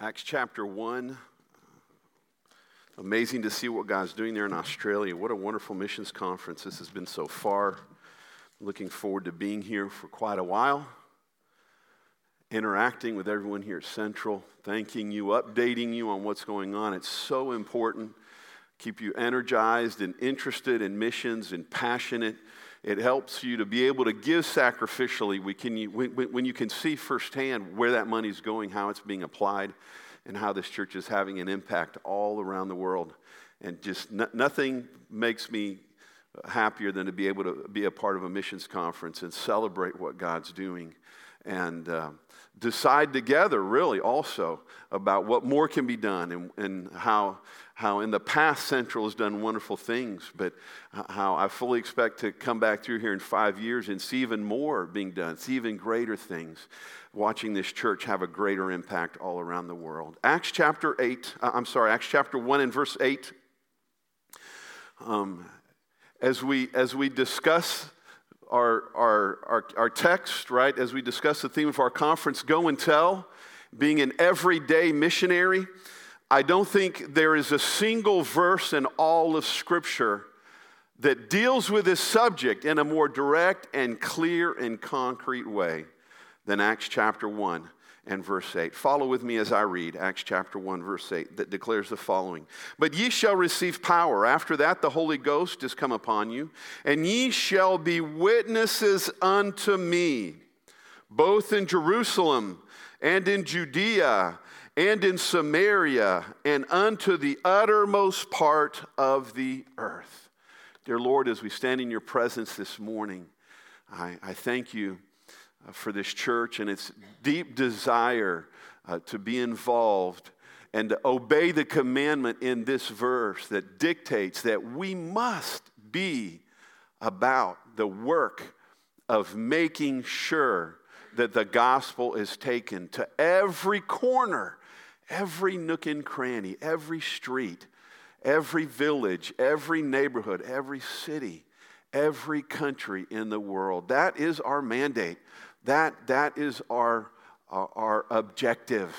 Acts chapter 1. Amazing to see what God's doing there in Australia. What a wonderful missions conference this has been so far. Looking forward to being here for quite a while, interacting with everyone here at Central, thanking you, updating you on what's going on. It's so important. Keep you energized and interested in missions and passionate. It helps you to be able to give sacrificially we can, when, when you can see firsthand where that money is going, how it's being applied, and how this church is having an impact all around the world. And just no, nothing makes me happier than to be able to be a part of a missions conference and celebrate what God's doing and uh, decide together, really, also about what more can be done and, and how how in the past Central has done wonderful things, but how I fully expect to come back through here in five years and see even more being done, see even greater things, watching this church have a greater impact all around the world. Acts chapter 8, uh, I'm sorry, Acts chapter 1 and verse 8. Um, as, we, as we discuss our, our, our, our text, right, as we discuss the theme of our conference, Go and Tell, being an everyday missionary. I don't think there is a single verse in all of Scripture that deals with this subject in a more direct and clear and concrete way than Acts chapter 1 and verse 8. Follow with me as I read Acts chapter 1, verse 8, that declares the following But ye shall receive power. After that, the Holy Ghost is come upon you, and ye shall be witnesses unto me, both in Jerusalem and in Judea and in Samaria and unto the uttermost part of the earth. Dear Lord, as we stand in your presence this morning, I, I thank you for this church and its deep desire uh, to be involved and to obey the commandment in this verse that dictates that we must be about the work of making sure that the gospel is taken to every corner Every nook and cranny, every street, every village, every neighborhood, every city, every country in the world. That is our mandate. That, that is our, our, our objective.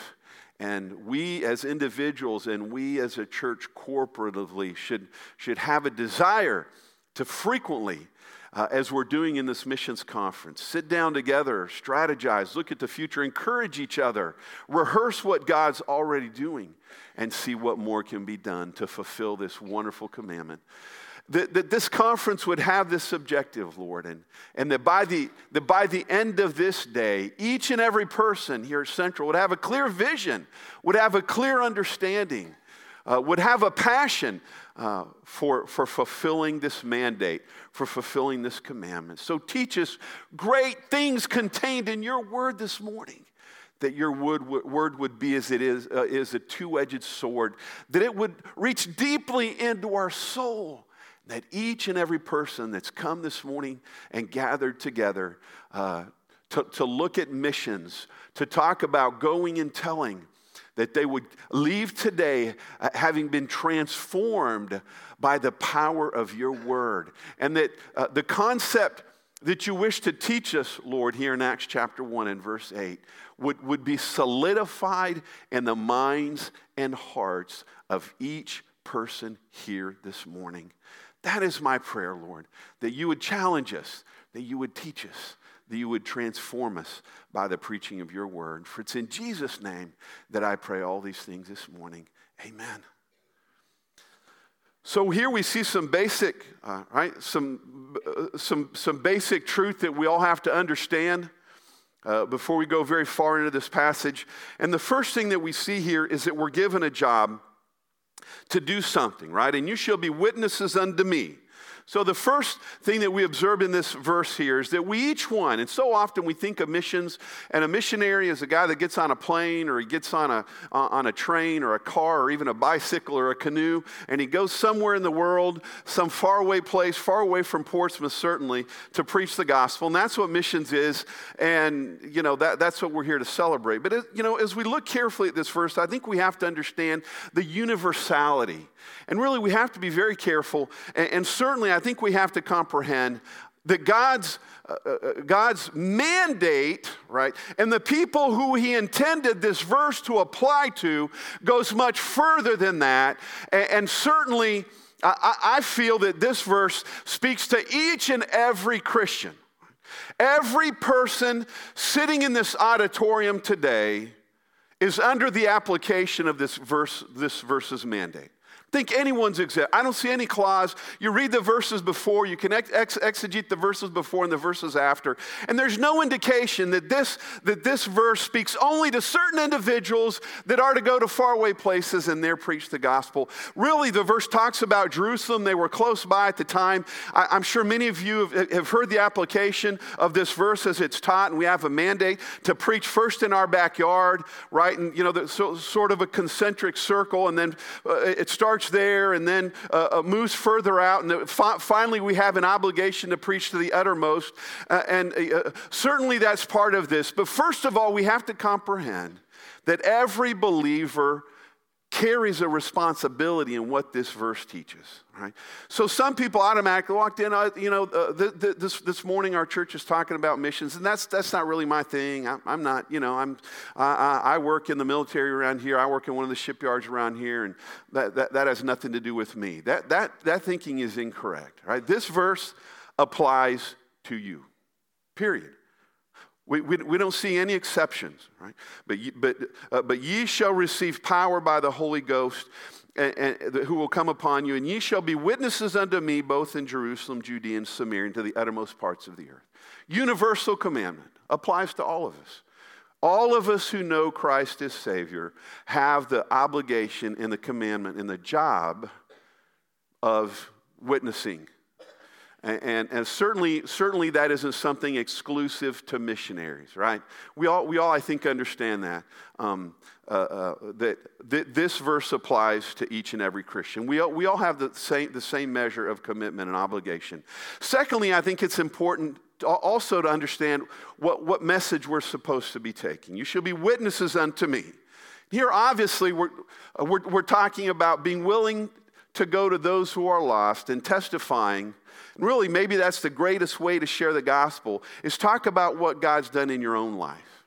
And we as individuals and we as a church corporatively should, should have a desire to frequently uh, as we're doing in this missions conference. Sit down together, strategize, look at the future, encourage each other, rehearse what God's already doing, and see what more can be done to fulfill this wonderful commandment. That, that this conference would have this objective, Lord, and, and that, by the, that by the end of this day, each and every person here at Central would have a clear vision, would have a clear understanding, uh, would have a passion uh, for, for fulfilling this mandate, for fulfilling this commandment. So teach us great things contained in your word this morning. That your word, would be as it is, uh, is a two edged sword, that it would reach deeply into our soul, that each and every person that's come this morning and gathered together uh, to, to look at missions, to talk about going and telling, that they would leave today uh, having been transformed by the power of your word. And that uh, the concept that you wish to teach us, Lord, here in Acts chapter 1 and verse 8, would, would be solidified in the minds and hearts of each person here this morning. That is my prayer, Lord, that you would challenge us, that you would teach us, that you would transform us by the preaching of your word. For it's in Jesus' name that I pray all these things this morning. Amen. So here we see some basic, uh, right? Some, uh, some, some basic truth that we all have to understand uh, before we go very far into this passage. And the first thing that we see here is that we're given a job to do something, right? And you shall be witnesses unto me. So, the first thing that we observe in this verse here is that we each one, and so often we think of missions, and a missionary is a guy that gets on a plane or he gets on a, uh, on a train or a car or even a bicycle or a canoe, and he goes somewhere in the world, some faraway place, far away from Portsmouth, certainly, to preach the gospel. And that's what missions is, and, you know, that, that's what we're here to celebrate. But, you know, as we look carefully at this verse, I think we have to understand the universality. And really, we have to be very careful, and, and certainly, I think we have to comprehend that God's, uh, uh, uh, God's mandate, right, and the people who he intended this verse to apply to goes much further than that. And, and certainly, I, I feel that this verse speaks to each and every Christian. Every person sitting in this auditorium today is under the application of this verse, this verse's mandate think anyone's exempt. I don't see any clause. You read the verses before, you can ex- exegete the verses before and the verses after, and there's no indication that this, that this verse speaks only to certain individuals that are to go to faraway places and there preach the gospel. Really, the verse talks about Jerusalem. They were close by at the time. I, am sure many of you have, have heard the application of this verse as it's taught, and we have a mandate to preach first in our backyard, right? And, you know, the, so, sort of a concentric circle, and then uh, it starts there and then uh, uh moves further out. And finally, we have an obligation to preach to the uttermost. Uh, and uh, certainly that's part of this. But first of all, we have to comprehend that every believer carries a responsibility in what this verse teaches, right? So some people automatically walked in, uh, you know, uh, this, this morning our church is talking about missions, and that's, that's not really my thing. I, I'm, not, you know, I'm, I, I work in the military around here. I work in one of the shipyards around here, and that, that, that has nothing to do with me. That, that, that thinking is incorrect, right? This verse applies to you, period. We, we, we, don't see any exceptions, right? But, but, uh, but ye shall receive power by the Holy Ghost, and, and, who will come upon you, and ye shall be witnesses unto me both in Jerusalem, Judea, and Samaria, and to the uttermost parts of the earth. Universal commandment applies to all of us. All of us who know Christ as Savior have the obligation and the commandment and the job of witnessing and, and, certainly, certainly that isn't something exclusive to missionaries, right? We all, we all I think, understand that. Um, uh, uh, that th- this verse applies to each and every Christian. We all, we all have the same, the same measure of commitment and obligation. Secondly, I think it's important also to understand what, what message we're supposed to be taking. You shall be witnesses unto me. Here, obviously, we're, we're, we're talking about being willing to go to those who are lost and testifying really, maybe that's the greatest way to share the gospel is talk about what God's done in your own life.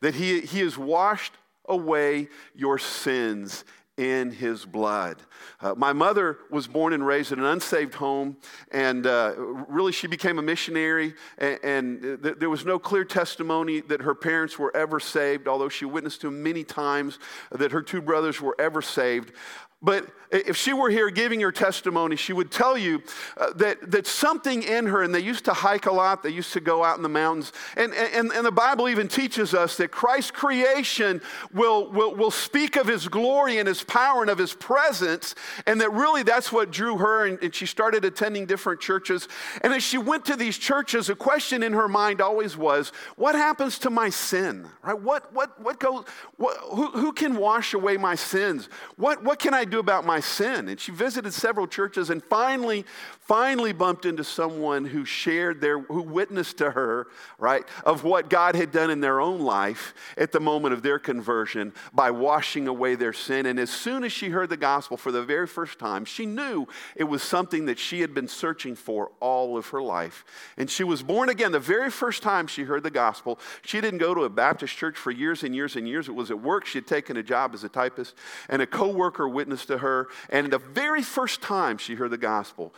That He, he has washed away your sins in his blood. Uh, my mother was born and raised in an unsaved home, and uh, really she became a missionary, and, and th- there was no clear testimony that her parents were ever saved, although she witnessed to many times that her two brothers were ever saved. But if she were here giving her testimony, she would tell you uh, that, that something in her, and they used to hike a lot, they used to go out in the mountains. And, and, and the Bible even teaches us that Christ's creation will, will, will speak of his glory and his power and of his presence, and that really that's what drew her. And, and she started attending different churches. And as she went to these churches, a question in her mind always was, What happens to my sin? Right? What, what, what goes, what, who, who can wash away my sins? What, what can I do about my sin? And she visited several churches and finally, finally bumped into someone who shared their, who witnessed to her, right, of what God had done in their own life at the moment of their conversion by washing away their sin. And as soon as she heard the gospel for the very first time, she knew it was something that she had been searching for all of her life. And she was born again the very first time she heard the gospel. She didn't go to a Baptist church for years and years and years. It was at work. She had taken a job as a typist, and a coworker witnessed to her. And the very first time she heard the gospel,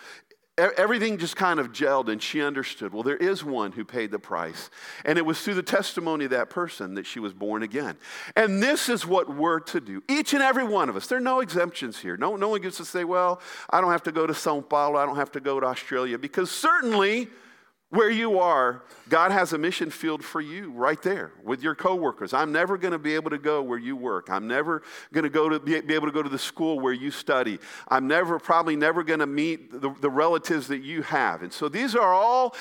everything just kind of gelled and she understood well there is one who paid the price. And it was through the testimony of that person that she was born again. And this is what we're to do each and every one of us. There are no exemptions here. No, no one gets to say well i don't have to go to sao paulo i don't have to go to australia because certainly where you are, God has a mission field for you right there with your coworkers. I'm never going to be able to go where you work. I'm never going to go to be, be, able to go to the school where you study. I'm never probably never going to meet the, the relatives that you have. And so these are all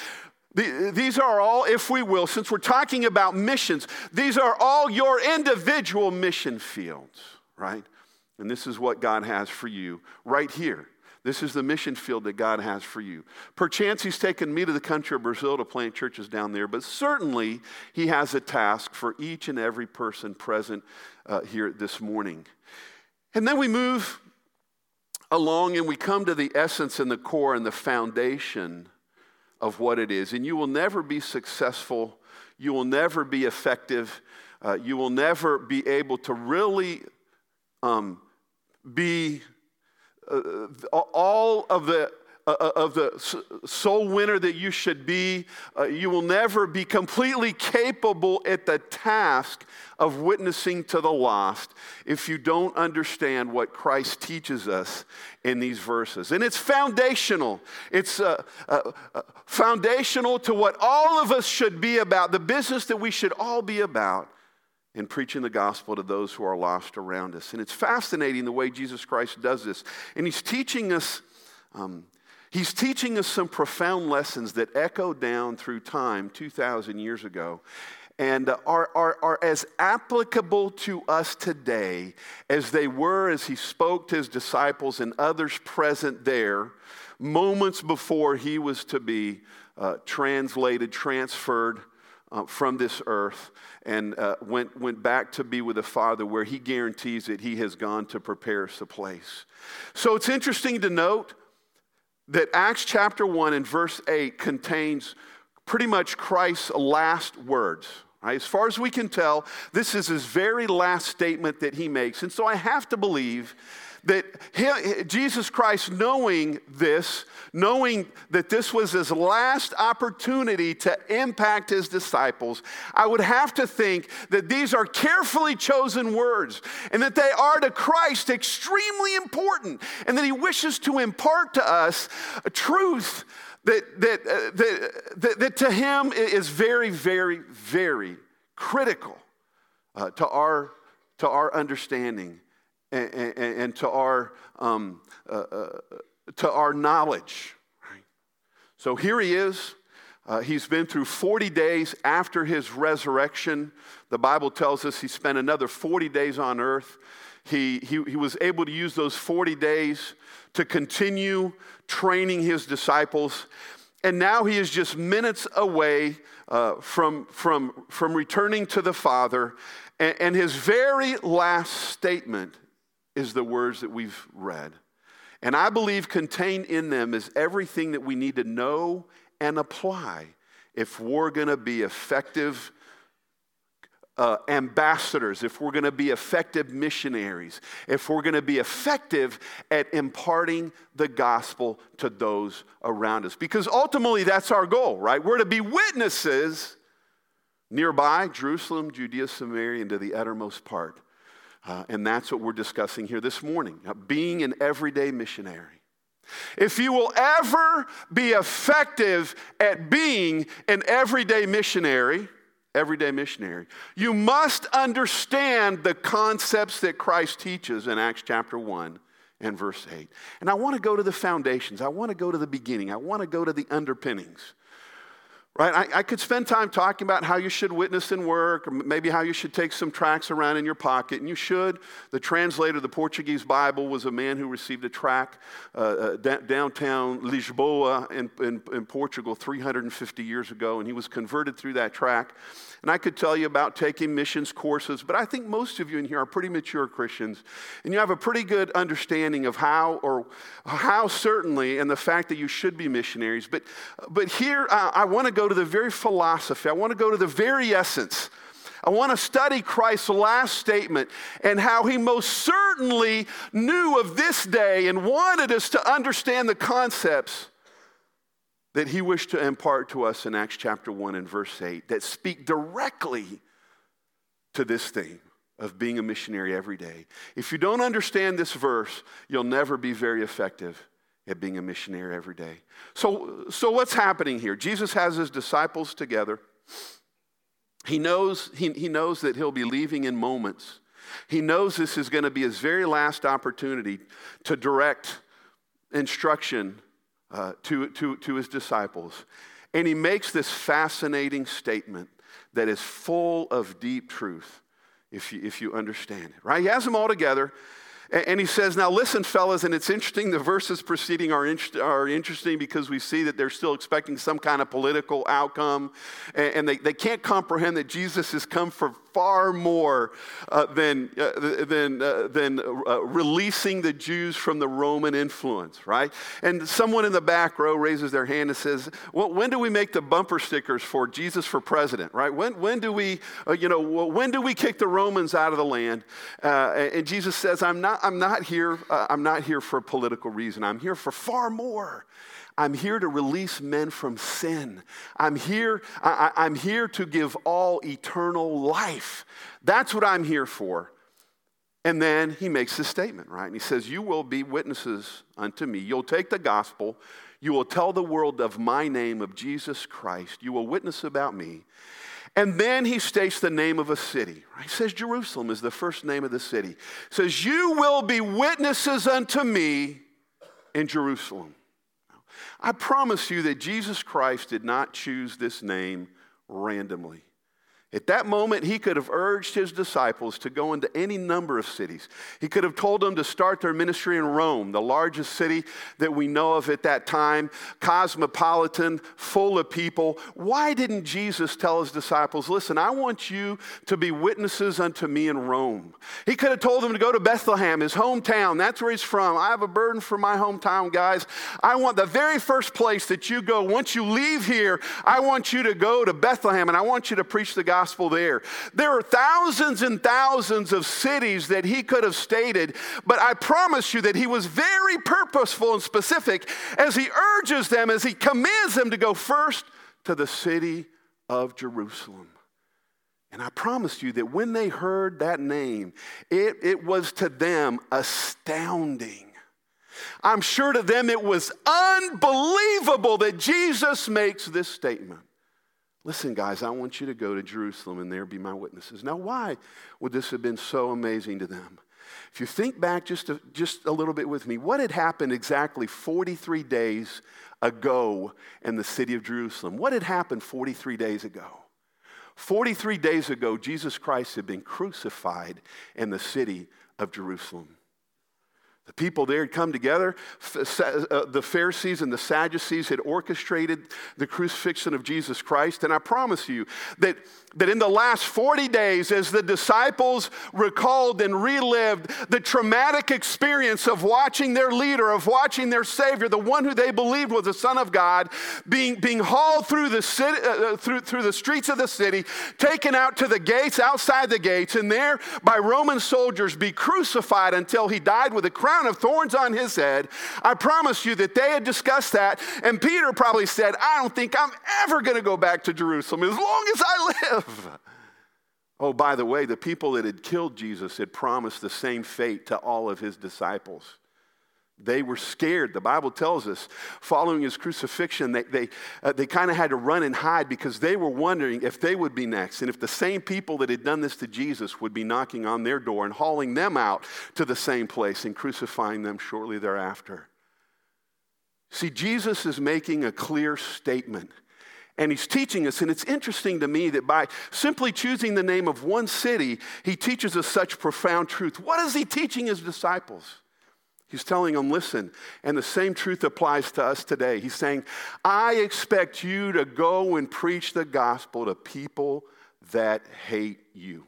these are all, if we will, since we're talking about missions, these are all your individual mission fields, right? And this is what God has for you right here this is the mission field that God has for you. Perchance He's taken me to the country of Brazil to plant churches down there, but certainly He has a task for each and every person present uh, here this morning. And then we move along and we come to the essence and the core and the foundation of what it is. And you will never be successful, you will never be effective, uh, you will never be able to really um, be uh, all of the uh, uh, of the soul winner that you should be. Uh, you will never be completely capable at the task of witnessing to the lost if you don't understand what Christ teaches us in these verses. And it's foundational. It's uh, uh, uh foundational to what all of us should be about, the business that we should all be about in preaching the gospel to those who are lost around us. And it's fascinating the way Jesus Christ does this. And he's teaching us um, He's teaching us some profound lessons that echo down through time 2,000 years ago and are, are, are as applicable to us today as they were as he spoke to his disciples and others present there moments before he was to be uh, translated, transferred uh, from this earth, and uh, went, went back to be with the Father, where he guarantees that he has gone to prepare us a place. So it's interesting to note that Acts chapter 1 and verse 8 contains pretty much Christ's last words. Right? As far as we can tell, this is his very last statement that he makes. And so I have to believe that he, Jesus Christ, knowing this, knowing that this was his last opportunity to impact his disciples, I would have to think that these are carefully chosen words and that they are to Christ extremely important and that he wishes to impart to us a truth that, that, uh, that, that, that, to him is very, very, very critical uh, to, our, to our understanding and, and, and to, our, um, uh, uh, to our knowledge. So here he is. Uh, he's been through 40 days after his resurrection. The Bible tells us he spent another 40 days on earth. He, he, he was able to use those 40 days to continue training his disciples. And now he is just minutes away uh, from, from, from returning to the Father. And, and his very last statement is the words that we've read. And I believe contained in them is everything that we need to know and apply if we're going to be effective uh, ambassadors, if we're going to be effective missionaries, if we're going to be effective at imparting the gospel to those around us. Because ultimately, that's our goal, right? We're to be witnesses nearby Jerusalem, Judea, Samaria, and to the uttermost part uh, and that's what we're discussing here this morning uh, being an everyday missionary. If you will ever be effective at being an everyday missionary, everyday missionary, you must understand the concepts that Christ teaches in Acts chapter 1 and verse 8. And I want to go to the foundations, I want to go to the beginning, I want to go to the underpinnings. Right? I, I, could spend time talking about how you should witness in work, or maybe how you should take some tracts around in your pocket, and you should. The translator of the Portuguese Bible was a man who received a tract uh, uh, downtown Lisboa in, in, in, Portugal 350 years ago, and he was converted through that tract. And I could tell you about taking missions courses, but I think most of you in here are pretty mature Christians, and you have a pretty good understanding of how, or how certainly, and the fact that you should be missionaries. But, but here, uh, I want to go to the very philosophy, I want to go to the very essence. I want to study Christ's last statement and how he most certainly knew of this day and wanted us to understand the concepts that he wished to impart to us in Acts chapter 1 and verse 8 that speak directly to this theme of being a missionary every day. If you don't understand this verse, you'll never be very effective at being a missionary every day. So, so what's happening here? Jesus has his disciples together. He knows, he, he knows that he'll be leaving in moments. He knows this is going to be his very last opportunity to direct instruction uh, to, to, to his disciples. And he makes this fascinating statement that is full of deep truth if you, if you understand it, right? He has them all together. And he says, Now listen, fellas, and it's interesting, the verses preceding are, in- are interesting because we see that they're still expecting some kind of political outcome. And, they, they can't comprehend that Jesus has come for, far more uh, than, uh, than, uh, than uh, releasing the Jews from the Roman influence, right? And someone in the back row raises their hand and says, well, when do we make the bumper stickers for Jesus for president, right? When, when do we, uh, you know, when do we kick the Romans out of the land? Uh, and Jesus says, I'm not, I'm not here, I'm not here for a political reason. I'm here for far more. I'm here to release men from sin. I'm here, I, am here to give all eternal life. That's what I'm here for. And then he makes this statement, right? And he says, You will be witnesses unto me. You'll take the gospel. You will tell the world of my name, of Jesus Christ. You will witness about me. And then he states the name of a city. Right? He says Jerusalem is the first name of the city. He says, You will be witnesses unto me in Jerusalem. I promise you that Jesus Christ did not choose this name randomly. At that moment, he could have urged his disciples to go into any number of cities. He could have told them to start their ministry in Rome, the largest city that we know of at that time, cosmopolitan, full of people. Why didn't Jesus tell his disciples, Listen, I want you to be witnesses unto me in Rome? He could have told them to go to Bethlehem, his hometown. That's where he's from. I have a burden for my hometown, guys. I want the very first place that you go, once you leave here, I want you to go to Bethlehem and I want you to preach the gospel gospel there. There are thousands and thousands of cities that he could have stated, but I promise you that he was very purposeful and specific as he urges them, as he commands them to go first to the city of Jerusalem. And I promise you that when they heard that name, it, it was to them astounding. I'm sure to them it was unbelievable that Jesus makes this statement. Listen, guys, I want you to go to Jerusalem and there be my witnesses. Now, why would this have been so amazing to them? If you think back just a, just a little bit with me, what had happened exactly 43 days ago in the city of Jerusalem? What had happened 43 days ago? 43 days ago, Jesus Christ had been crucified in the city of Jerusalem. The people there had come together. Uh, the Pharisees and the Sadducees had orchestrated the crucifixion of Jesus Christ. And I promise you that, that in the last 40 days, as the disciples recalled and relived the traumatic experience of watching their leader, of watching their Savior, the one who they believed was the Son of God, being, being hauled through the, city, uh, uh through, through the streets of the city, taken out to the gates, outside the gates, and there by Roman soldiers be crucified until he died with a crown crown of thorns on his head. I promise you that they had discussed that, and Peter probably said, I don't think I'm ever going to go back to Jerusalem as long as I live. Oh, by the way, the people that had killed Jesus had promised the same fate to all of his disciples. They were scared. The Bible tells us, following his crucifixion, they, they, uh, they kind of had to run and hide because they were wondering if they would be next and if the same people that had done this to Jesus would be knocking on their door and hauling them out to the same place and crucifying them shortly thereafter. See, Jesus is making a clear statement. And he's teaching us, and it's interesting to me that by simply choosing the name of one city, he teaches us such profound truth. What is he teaching his disciples? He's telling them, listen, and the same truth applies to us today. He's saying, I expect you to go and preach the gospel to people that hate you.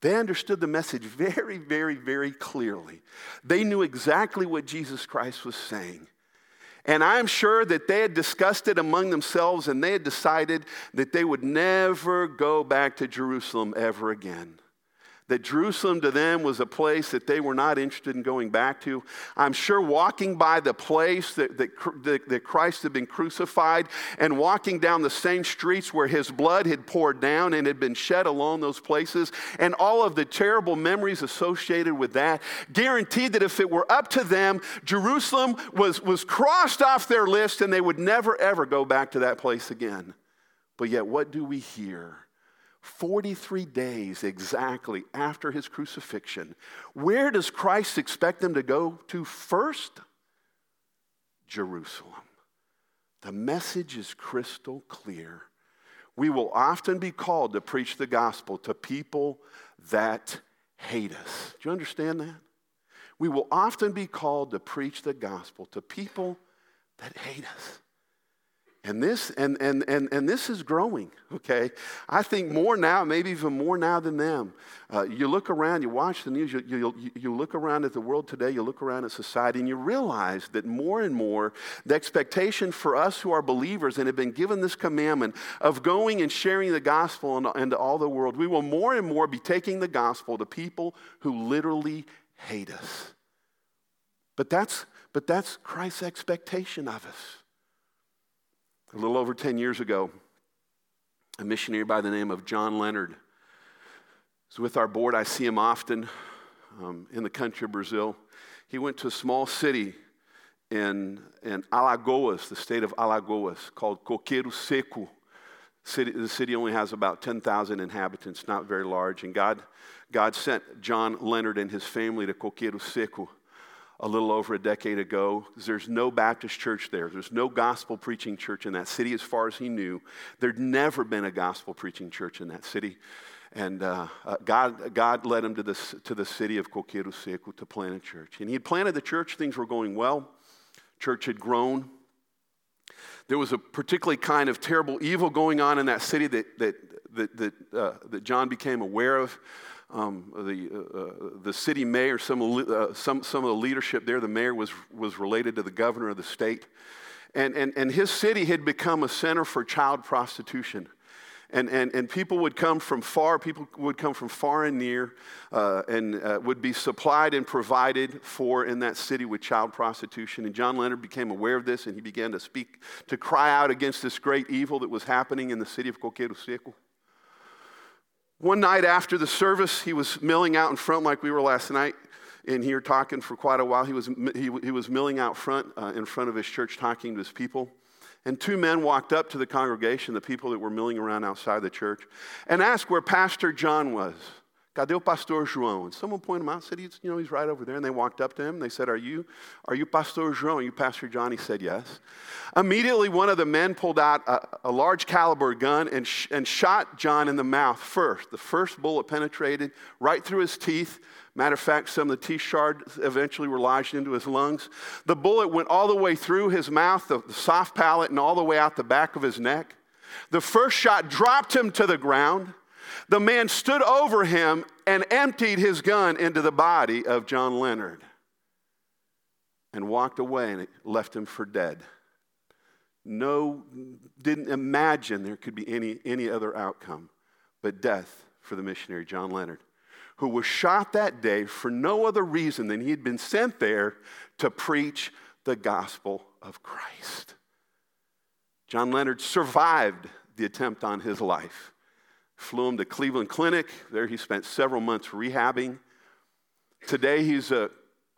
They understood the message very, very, very clearly. They knew exactly what Jesus Christ was saying. And I'm sure that they had discussed it among themselves and they had decided that they would never go back to Jerusalem ever again that Jerusalem to them was a place that they were not interested in going back to. I'm sure walking by the place that, that, that, Christ had been crucified and walking down the same streets where his blood had poured down and had been shed along those places, and all of the terrible memories associated with that, guaranteed that if it were up to them, Jerusalem was, was crossed off their list and they would never, ever go back to that place again. But yet, what do we hear? 43 days exactly after his crucifixion, where does Christ expect them to go to first? Jerusalem. The message is crystal clear. We will often be called to preach the gospel to people that hate us. Do you understand that? We will often be called to preach the gospel to people that hate us. And this, and, and, and, and this is growing, okay? I think more now, maybe even more now than them. Uh, you look around, you watch the news, you, you, you look around at the world today, you look around at society, and you realize that more and more the expectation for us who are believers and have been given this commandment of going and sharing the gospel into all the world, we will more and more be taking the gospel to people who literally hate us. But that's, but that's Christ's expectation of us. A little over 10 years ago, a missionary by the name of John Leonard was with our board. I see him often um, in the country of Brazil. He went to a small city in, in Alagoas, the state of Alagoas, called Coqueiro Seco. City, the city only has about 10,000 inhabitants, not very large. And God, God sent John Leonard and his family to Coqueiro Seco a little over a decade ago. There's no Baptist church there. There's no gospel preaching church in that city as far as he knew. There'd never been a gospel preaching church in that city. And uh, uh, God, God led him to, this, to the city of Coqueiro Seco to plant a church. And he had planted the church, things were going well, church had grown. There was a particularly kind of terrible evil going on in that city that, that, that, that, uh, that John became aware of um, the, uh, uh, the city mayor, some, uh, some, some of the leadership there, the mayor was, was related to the governor of the state. And, and, and his city had become a center for child prostitution. And, and, and people would come from far, people would come from far and near, uh, and uh, would be supplied and provided for in that city with child prostitution. And John Leonard became aware of this, and he began to speak, to cry out against this great evil that was happening in the city of Coqueiro Seco. One night after the service, he was milling out in front like we were last night in here talking for quite a while. He was, he, he was milling out front uh, in front of his church talking to his people. And two men walked up to the congregation, the people that were milling around outside the church, and asked where Pastor John was. Cadê o pastor João? And someone um pointed him out, said, he's, you know, he's right over there. And they walked up to him. And they said, are you, are you Pastor João? Are you Pastor John? He said, yes. Immediately, one of the men pulled out a, a large caliber gun and, sh- and shot John in the mouth first. The first bullet penetrated right through his teeth. Matter of fact, some of the teeth shards eventually were lodged into his lungs. The bullet went all the way through his mouth, the, the soft palate, and all the way out the back of his neck. The first shot dropped him to the ground. The man stood over him and emptied his gun into the body of John Leonard and walked away and left him for dead. No, didn't imagine there could be any, any other outcome but death for the missionary John Leonard, who was shot that day for no other reason than he had been sent there to preach the gospel of Christ. John Leonard survived the attempt on his life flew him to Cleveland Clinic. There he spent several months rehabbing. Today he's a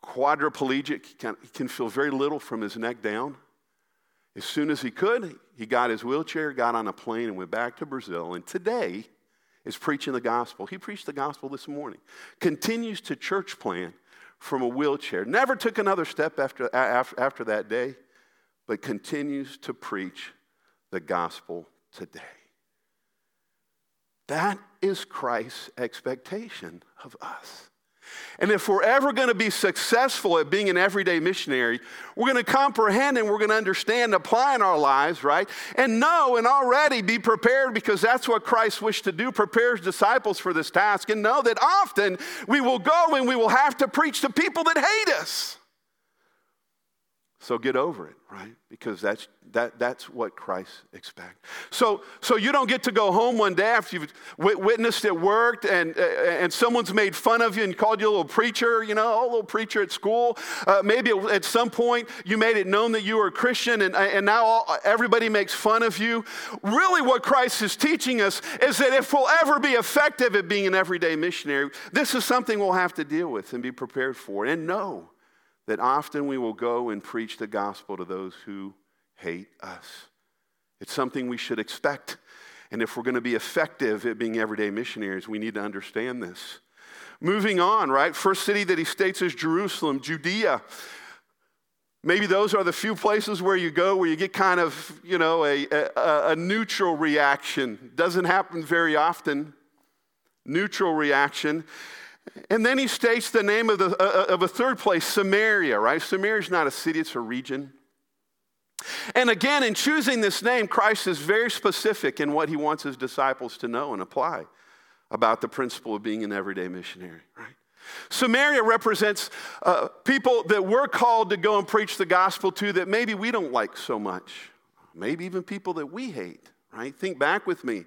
quadriplegic. He can, he can feel very little from his neck down. As soon as he could, he got his wheelchair, got on a plane, and went back to Brazil. And today is preaching the gospel. He preached the gospel this morning. Continues to church plan from a wheelchair. Never took another step after, after that day, but continues to preach the gospel today. That is Christ's expectation of us. And if we're ever going to be successful at being an everyday missionary, we're going to comprehend and we're going to understand, apply in our lives, right? And know and already be prepared because that's what Christ wished to do, prepare his disciples for this task, and know that often we will go and we will have to preach to people that hate us. So get over it, right? Because that's, that, that's what Christ expects. So, so you don't get to go home one day after you've witnessed it worked and, uh, and someone's made fun of you and called you a little preacher, you know, a little preacher at school. Uh, maybe at some point you made it known that you were a Christian and, and now all, everybody makes fun of you. Really, what Christ is teaching us is that if we'll ever be effective at being an everyday missionary, this is something we'll have to deal with and be prepared for and know that often we will go and preach the gospel to those who hate us. It's something we should expect. And if we're going to be effective at being everyday missionaries, we need to understand this. Moving on, right? First city that he states is Jerusalem, Judea. Maybe those are the few places where you go where you get kind of, you know, a, a, a neutral reaction. Doesn't happen very often. Neutral reaction. And then he states the name of, the, uh, uh, of a third place, Samaria, right? Samaria is not a city, it's a region. And again, in choosing this name, Christ is very specific in what he wants his disciples to know and apply about the principle of being an everyday missionary, right? Samaria represents uh, people that we're called to go and preach the gospel to that maybe we don't like so much, maybe even people that we hate, right? Think back with me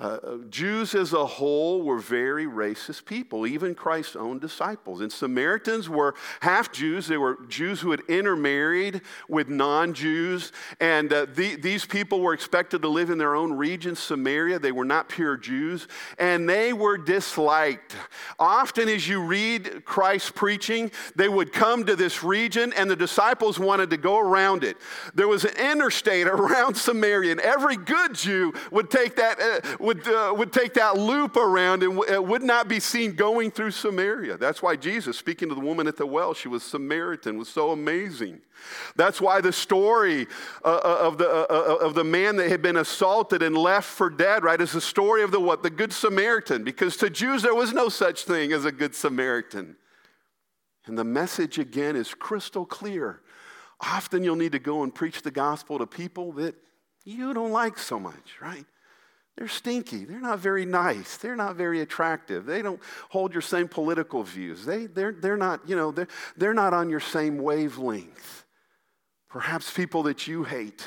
uh, Jews as a whole were very racist people, even Christ's own disciples. And Samaritans were half Jews. They were Jews who had intermarried with non Jews. And uh, the, these people were expected to live in their own region, Samaria. They were not pure Jews. And they were disliked. Often, as you read Christ's preaching, they would come to this region, and the disciples wanted to go around it. There was an interstate around Samaria, and every good Jew would take that. Uh, would, uh, would take that loop around and w- would not be seen going through Samaria. That's why Jesus, speaking to the woman at the well, she was Samaritan, was so amazing. That's why the story uh, uh of, the, uh, uh, of the man that had been assaulted and left for dead, right, is the story of the what? The Good Samaritan. Because to Jews, there was no such thing as a Good Samaritan. And the message again is crystal clear. Often you'll need to go and preach the gospel to people that you don't like so much, right? They're stinky. They're not very nice. They're not very attractive. They don't hold your same political views. They, they're, they're not, you know, they're, they're not on your same wavelength. Perhaps people that you hate.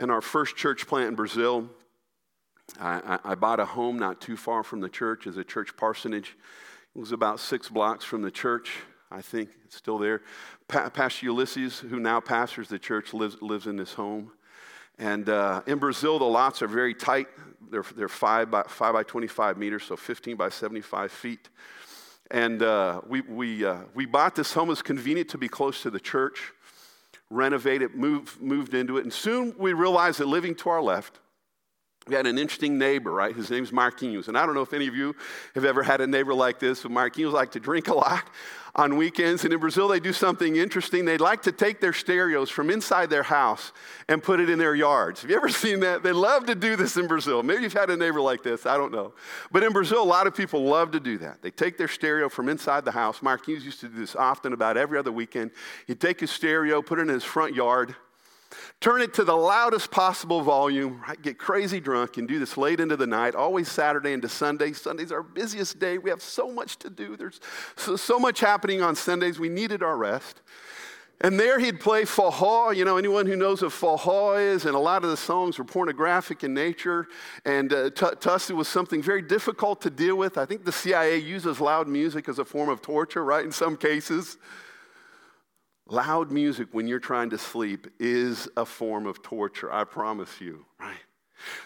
In our first church plant in Brazil, I, I, I bought a home not too far from the church as a church parsonage. It was about six blocks from the church. I think it's still there. Pa- Pastor Ulysses, who now pastors the church, lives, lives in this home. And uh, in Brazil, the lots are very tight. They're, they're 5 by, 5 by 25 meters, so 15 by 75 feet. And uh, we, we, uh, we bought this home. It was convenient to be close to the church, renovated, moved, moved into it. And soon we realized that living to our left, we had an interesting neighbor, right? His name's Marquinhos. And I don't know if any of you have ever had a neighbor like this, but Marquinhos liked to drink a lot on weekends. And in Brazil, they do something interesting. They like to take their stereos from inside their house and put it in their yards. Have you ever seen that? They love to do this in Brazil. Maybe you've had a neighbor like this. I don't know. But in Brazil, a lot of people love to do that. They take their stereo from inside the house. Marquinhos used to do this often, about every other weekend. He'd take his stereo, put it in his front yard turn it to the loudest possible volume, right? get crazy drunk, and do this late into the night, always Saturday into Sunday. Sunday's our busiest day. We have so much to do. There's so, so much happening on Sundays. We needed our rest. And there he'd play forró. You know, anyone who knows what forró is, and a lot of the songs were pornographic in nature. And uh, t- was something very difficult to deal with. I think the CIA uses loud music as a form of torture, right, in some cases. Loud music when you're trying to sleep is a form of torture, I promise you, right?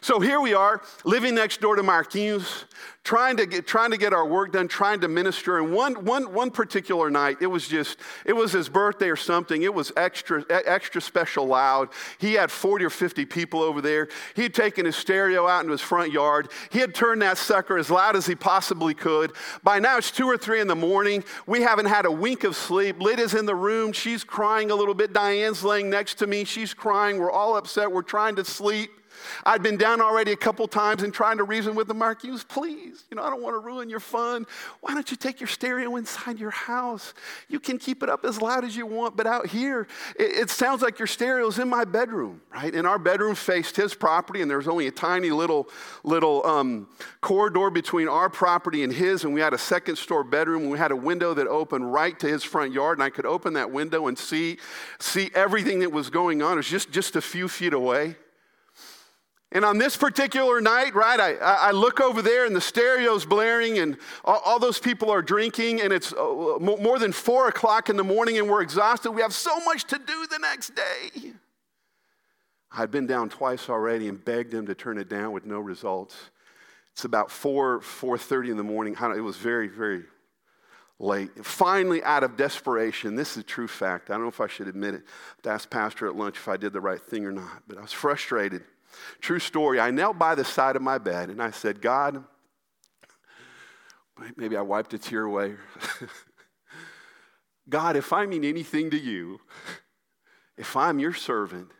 So here we are, living next door to Marquinhos, trying to get, trying to get our work done, trying to minister. And one, one, one particular night, it was just, it was his birthday or something. It was extra, extra special loud. He had 40 or 50 people over there. He had taken his stereo out into his front yard. He had turned that sucker as loud as he possibly could. By now, it's two or three in the morning. We haven't had a wink of sleep. Lydia's in the room. She's crying a little bit. Diane's laying next to me. She's crying. We're all upset. We're trying to sleep. I'd been down already a couple times and trying to reason with the Marquinhos, please, you know, I don't want to ruin your fun. Why don't you take your stereo inside your house? You can keep it up as loud as you want, but out here, it, it sounds like your stereo's in my bedroom, right? And our bedroom faced his property, and there's only a tiny little, little um, corridor between our property and his, and we had a second store bedroom, and we had a window that opened right to his front yard, and I could open that window and see, see everything that was going on. It was just, just a few feet away. And on this particular night, right, I, I look over there and the stereo's blaring and all, all those people are drinking and it's uh, more than four o'clock in the morning and we're exhausted. We have so much to do the next day. I'd been down twice already and begged him to turn it down with no results. It's about 4, 4.30 in the morning. It was very, very late. Finally, out of desperation, this is a true fact. I don't know if I should admit it. I asked Pastor at lunch if I did the right thing or not, but I was frustrated. True story. I knelt by the side of my bed and I said, God, maybe I wiped a tear away. God, if I mean anything to you, if I'm your servant,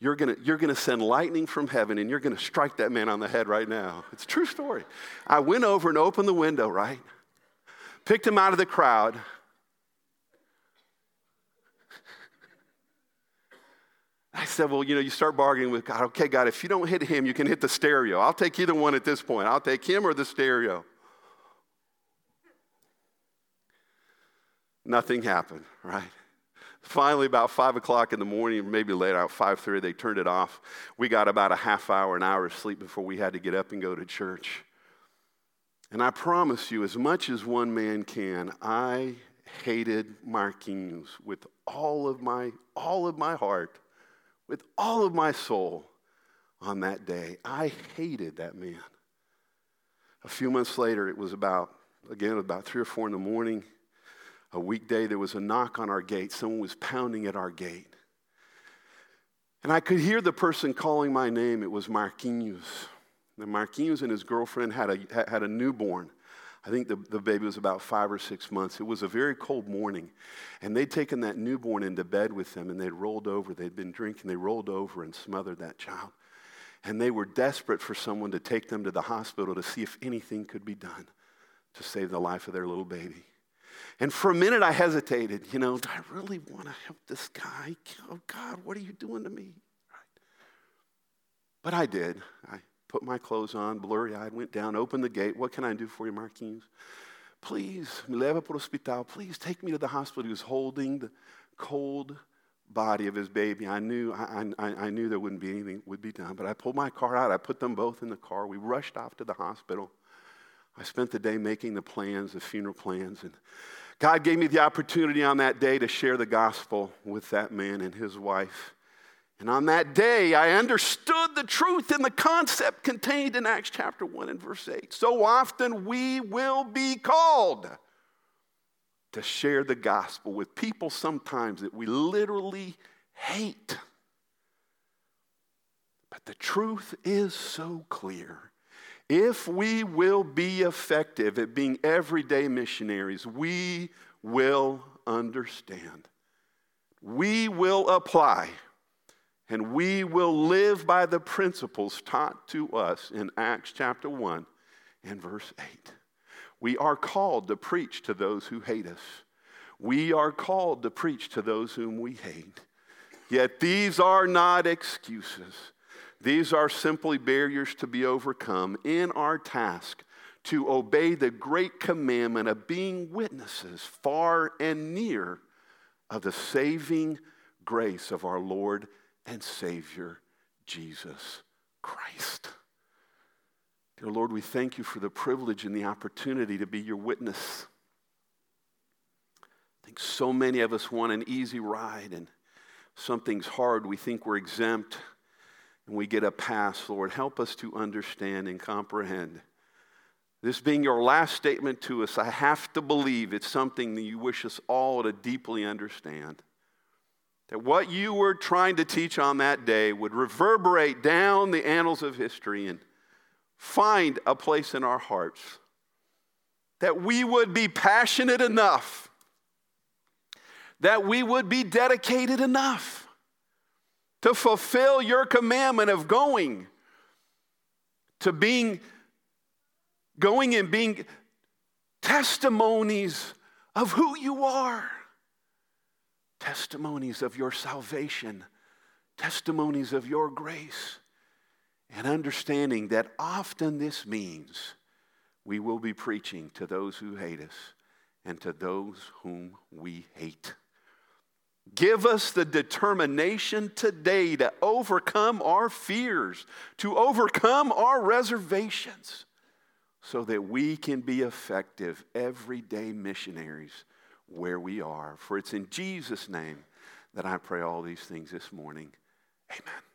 you're gonna, you're gonna send lightning from heaven and you're gonna strike that man on the head right now. It's a true story. I went over and opened the window, right? Picked him out of the crowd. I said, Well, you know, you start bargaining with God. Okay, God, if you don't hit him, you can hit the stereo. I'll take either one at this point. I'll take him or the stereo. Nothing happened, right? Finally, about five o'clock in the morning, maybe later, out five thirty, they turned it off. We got about a half hour, an hour of sleep before we had to get up and go to church. And I promise you, as much as one man can, I hated Marquinhos with all of my all of my heart, with all of my soul on that day. I hated that man. A few months later, it was about again about three or four in the morning a weekday, there was a knock on our gate. Someone was pounding at our gate. And I could hear the person calling my name. It was Marquinhos. And Marquinhos and his girlfriend had a, had a newborn. I think the, the baby was about five or six months. It was a very cold morning. And they'd taken that newborn into bed with them and they'd rolled over. They'd been drinking. They rolled over and smothered that child. And they were desperate for someone to take them to the hospital to see if anything could be done to save the life of their little baby. And for a minute, I hesitated. You know, do I really want to help this guy? Oh, God, what are you doing to me? Right. But I did. I put my clothes on, blurry eyed, went down, opened the gate. What can I do for you, Marquinhos? Please, me leva para o hospital. Please take me to the hospital. He was holding the cold body of his baby. I knew, I, I, I knew there wouldn't be anything would be done. But I pulled my car out. I put them both in the car. We rushed off to the hospital. I spent the day making the plans, the funeral plans, and God gave me the opportunity on that day to share the gospel with that man and his wife. And on that day, I understood the truth and the concept contained in Acts chapter 1 and verse 8. So often we will be called to share the gospel with people sometimes that we literally hate. But the truth is so clear. If we will be effective at being everyday missionaries, we will understand. We will apply and we will live by the principles taught to us in Acts chapter 1 and verse 8. We are called to preach to those who hate us. We are called to preach to those whom we hate. Yet these are not excuses. These are simply barriers to be overcome in our task to obey the great commandment of being witnesses far and near of the saving grace of our Lord and Savior, Jesus Christ. Dear Lord, we thank you for the privilege and the opportunity to be your witness. I think so many of us want an easy ride, and something's hard, we think we're exempt and we get a pass, Lord. Help us to understand and comprehend. This being your last statement to us, I have to believe it's something that you wish us all to deeply understand. That what you were trying to teach on that day would reverberate down the annals of history and find a place in our hearts. That we would be passionate enough. That we would be dedicated enough to fulfill your commandment of going, to being, going and being testimonies of who you are, testimonies of your salvation, testimonies of your grace, and understanding that often this means we will be preaching to those who hate us and to those whom we hate. Give us the determination today to overcome our fears, to overcome our reservations, so that we can be effective everyday missionaries where we are. For it's in Jesus' name that I pray all these things this morning. Amen.